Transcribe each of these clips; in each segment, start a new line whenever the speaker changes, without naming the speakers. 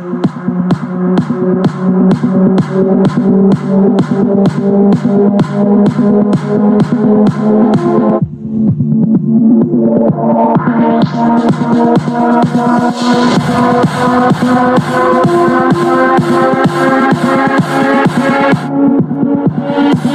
Turn the fucking bass up. Turn the fucking bass up. Turn the fucking bass up.
Cause you don't know a thing about the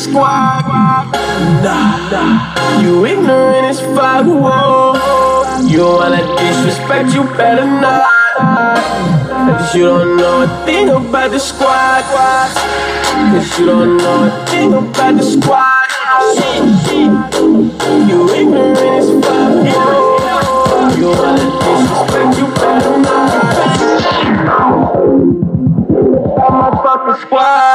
squad. Nah, nah. You ignorant as fuck. Whoa. You wanna disrespect, you better not. Cause you don't know a thing about the squad. Cause you don't know a thing about the squad. You ignorant as fuck. Whoa. You wanna disrespect, you better not. Motherfucking squad.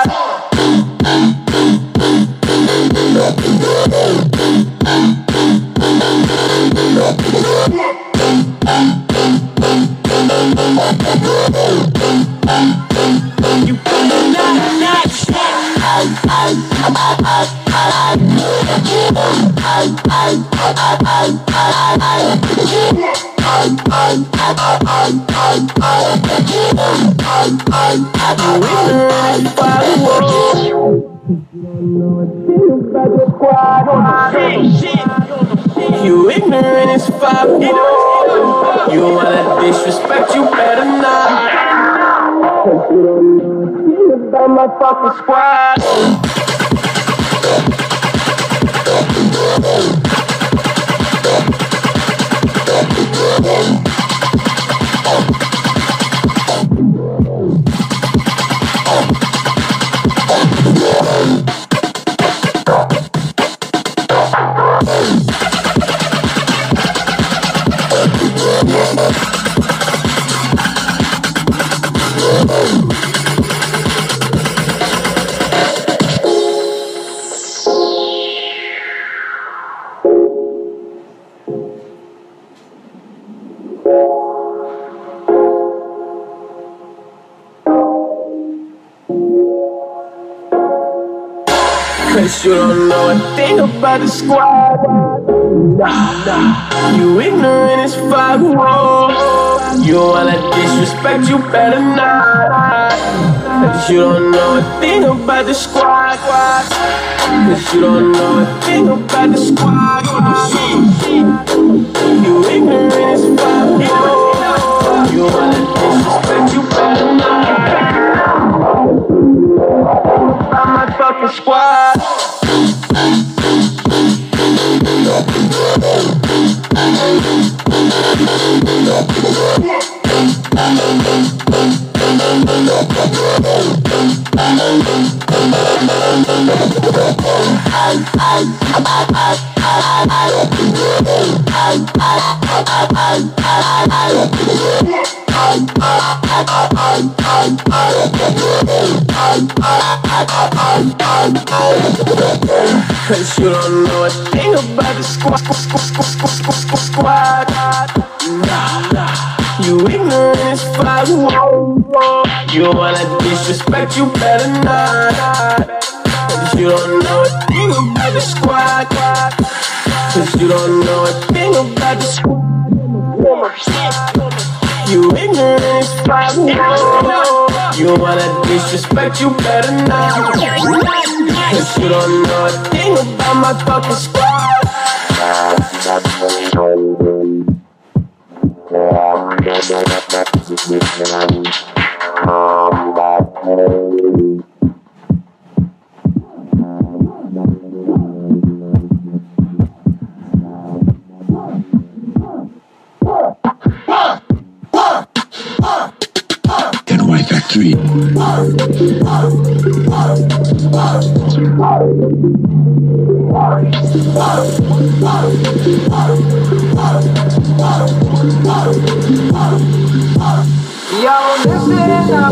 You ignorant as fuck. You wanna disrespect, you better not. about my fucking squad. The squad. You ignorant as fuck. Whoa. You wanna disrespect, you better not. Cause you don't know a thing about the squad. Cause you don't know a thing about the squad. You ignorant as fuck. Whoa. You wanna disrespect, you better not. I'm my fucking squad. Cause you don't know a thing about the squad. squad. Nah, nah. You ignorant as fuck. You wanna disrespect, you better not. Cause you don't know a thing about the squad. Cause you don't know a thing about the squad. You ignorant as. You wanna disrespect, you better not. Cause you don't know a thing about my fucking squad.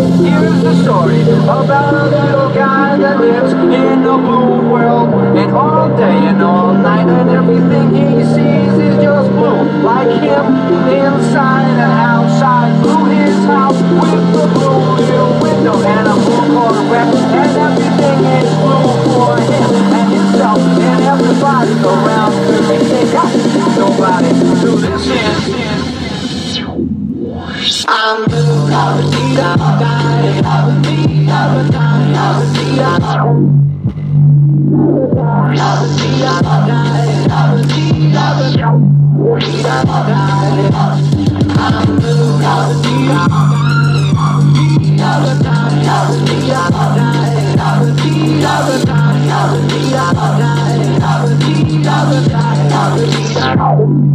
Here's the story about a little guy that lives in a blue world. And all day and all night, and everything he sees is just blue. Like him, inside and outside. Blue his house with the blue little window and a blue Corvette. And everything is blue for him and himself and everybody around ain't got nobody to listen. I'm blue. I'm blue, I'm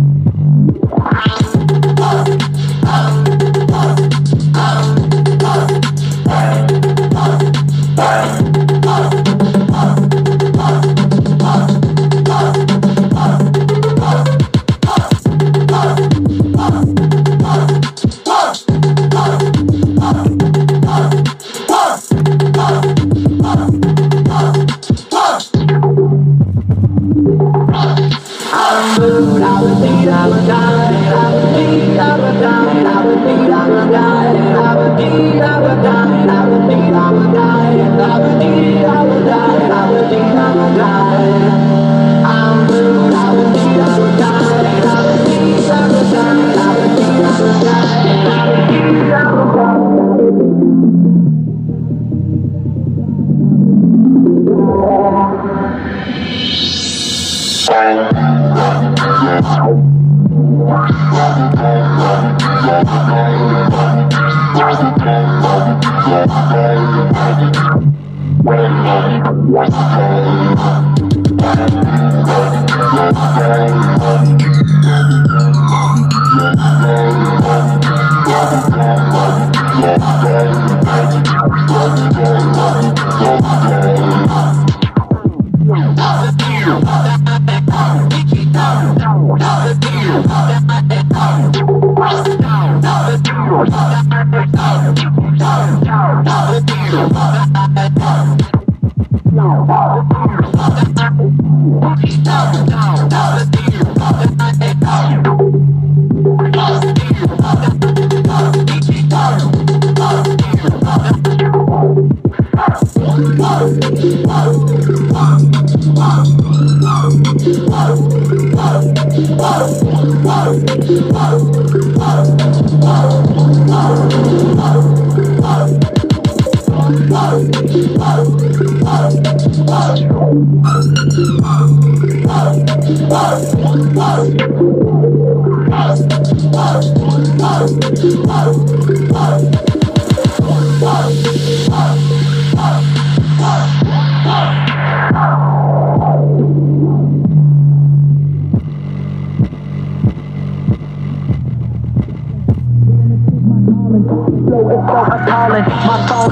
Thank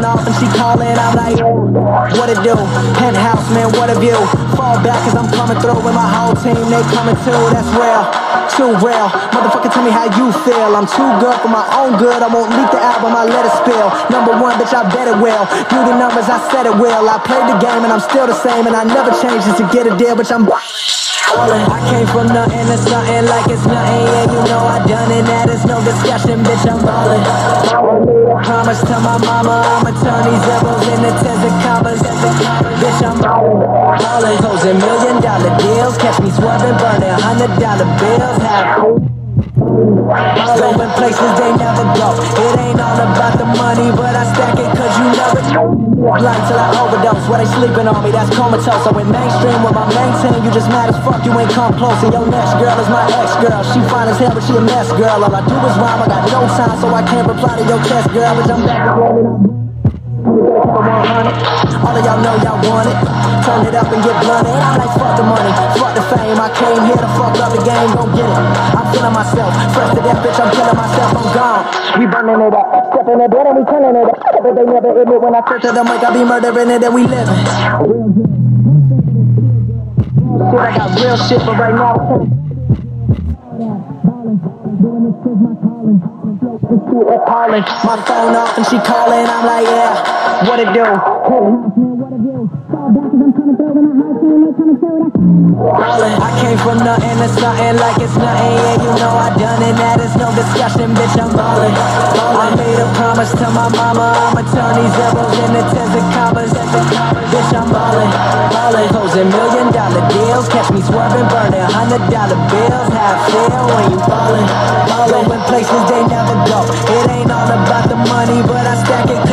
off and she calling. I'm like, what it do? Penthouse, man, what a view. Fall back cause I'm coming through with my whole team. They coming too, that's real. Too real. Motherfucker, tell me how you feel. I'm too good for my own good. I won't leak the album, I let it spill. Number one, bitch, I bet it will. Do the numbers, I said it will. I played the game and I'm still the same. And I never changed just to get a deal, bitch, I'm. I came from nothing to something like it's nothing. Yeah, you know I done it. That is no discussion, bitch. I'm ballin'. Promise to my mama I'ma turn these zeros into tens of commas. Bitch, I'm ballin'. Ballin'. Closing million dollar deals. Catch me swerving, burning hundred dollar bills. Have Going places they never go. It ain't all about the money, but I stack it cause you never know. Blind till I overdose, where they sleeping on me, that's comatose. I went mainstream with my main team, you just mad as fuck, you ain't come close. And your next girl is my ex girl. She fine as hell, but she a mess girl. All I do is rhyme, I got no time, so I can't reply to your text girl. But I'm back again. All of y'all know y'all want it. Turn it up and get blunted. I'm like, fuck the money, fuck the fame. I came here to fuck up the game, gon' get it. I'm feeling myself, fresh to death, bitch. I'm killing myself, I'm gone. We burning it up, stepping it in and we killing it. But they never admit when I turn to the mic, I be murdering it and we living. Shit, I got real shit, but right now. Appalling. My phone off and she calling. I'm like, yeah, what it do? I came from nothing to something like it's nothing. Yeah, you know I done it. That is no discussion, bitch. I'm ballin'. I made a promise to my mama. I'ma turn these zeros into tens of commas. Bitch, I'm ballin'. Ballin'. Closing million dollar deals. Catch me swerving, burning hundred dollar bills. Have feel when you ballin'. Ballin'. Going places they never go. It ain't all about the money, but I stack it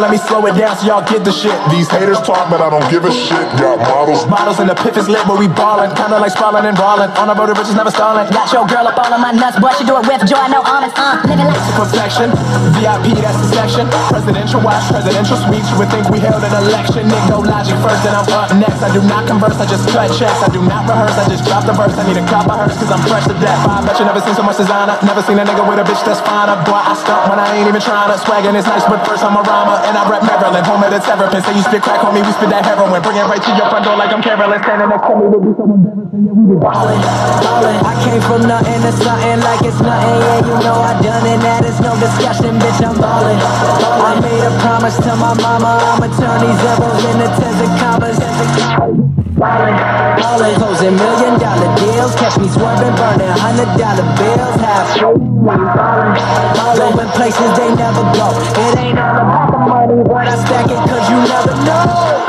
let me slow it down so y'all get the shit.
These haters talk, but I don't give a shit. Got models.
Models and the piff is lit, but we ballin'. Kinda like sprawling and brawling. On the road, the bitches never stalling.
Got your girl up all on my nuts, but she do it with joy, no honest, uh, living like
Perfection, VIP, that's the section. Presidential watch, presidential suites. You would think we held an election. Nick, go Logic first, then I'm up next. I do not converse, I just cut checks. I do not rehearse, I just drop the verse. I need a cop of hers, cause I'm fresh to death. I bet you never seen so much designer. Never seen a nigga with a bitch that's finer. Boy, I stunt when I ain't even trying to. Swaggin' is nice, but first I'm a rhymer. And I rap Maryland, home of the terrapins. Say you spit crack, homie, we spit that heroin. Bring it right to your front door like I'm Carolyn. Standing next to me, will be better. Say yeah, we be
ballin', ballin'. I came from nothing to something like it's nothing. Yeah, you know I done it. That is no discussion, bitch. I'm ballin'. ballin'. I made a promise to my mama. I'ma turn these zeros into tens of commas. Ballin', ballin'. Closing million dollar deals. Catch me swerving, burning hundred dollar bills. Ballin'. Going places they never go. It ain't all about the money, but I stack it cause you never know.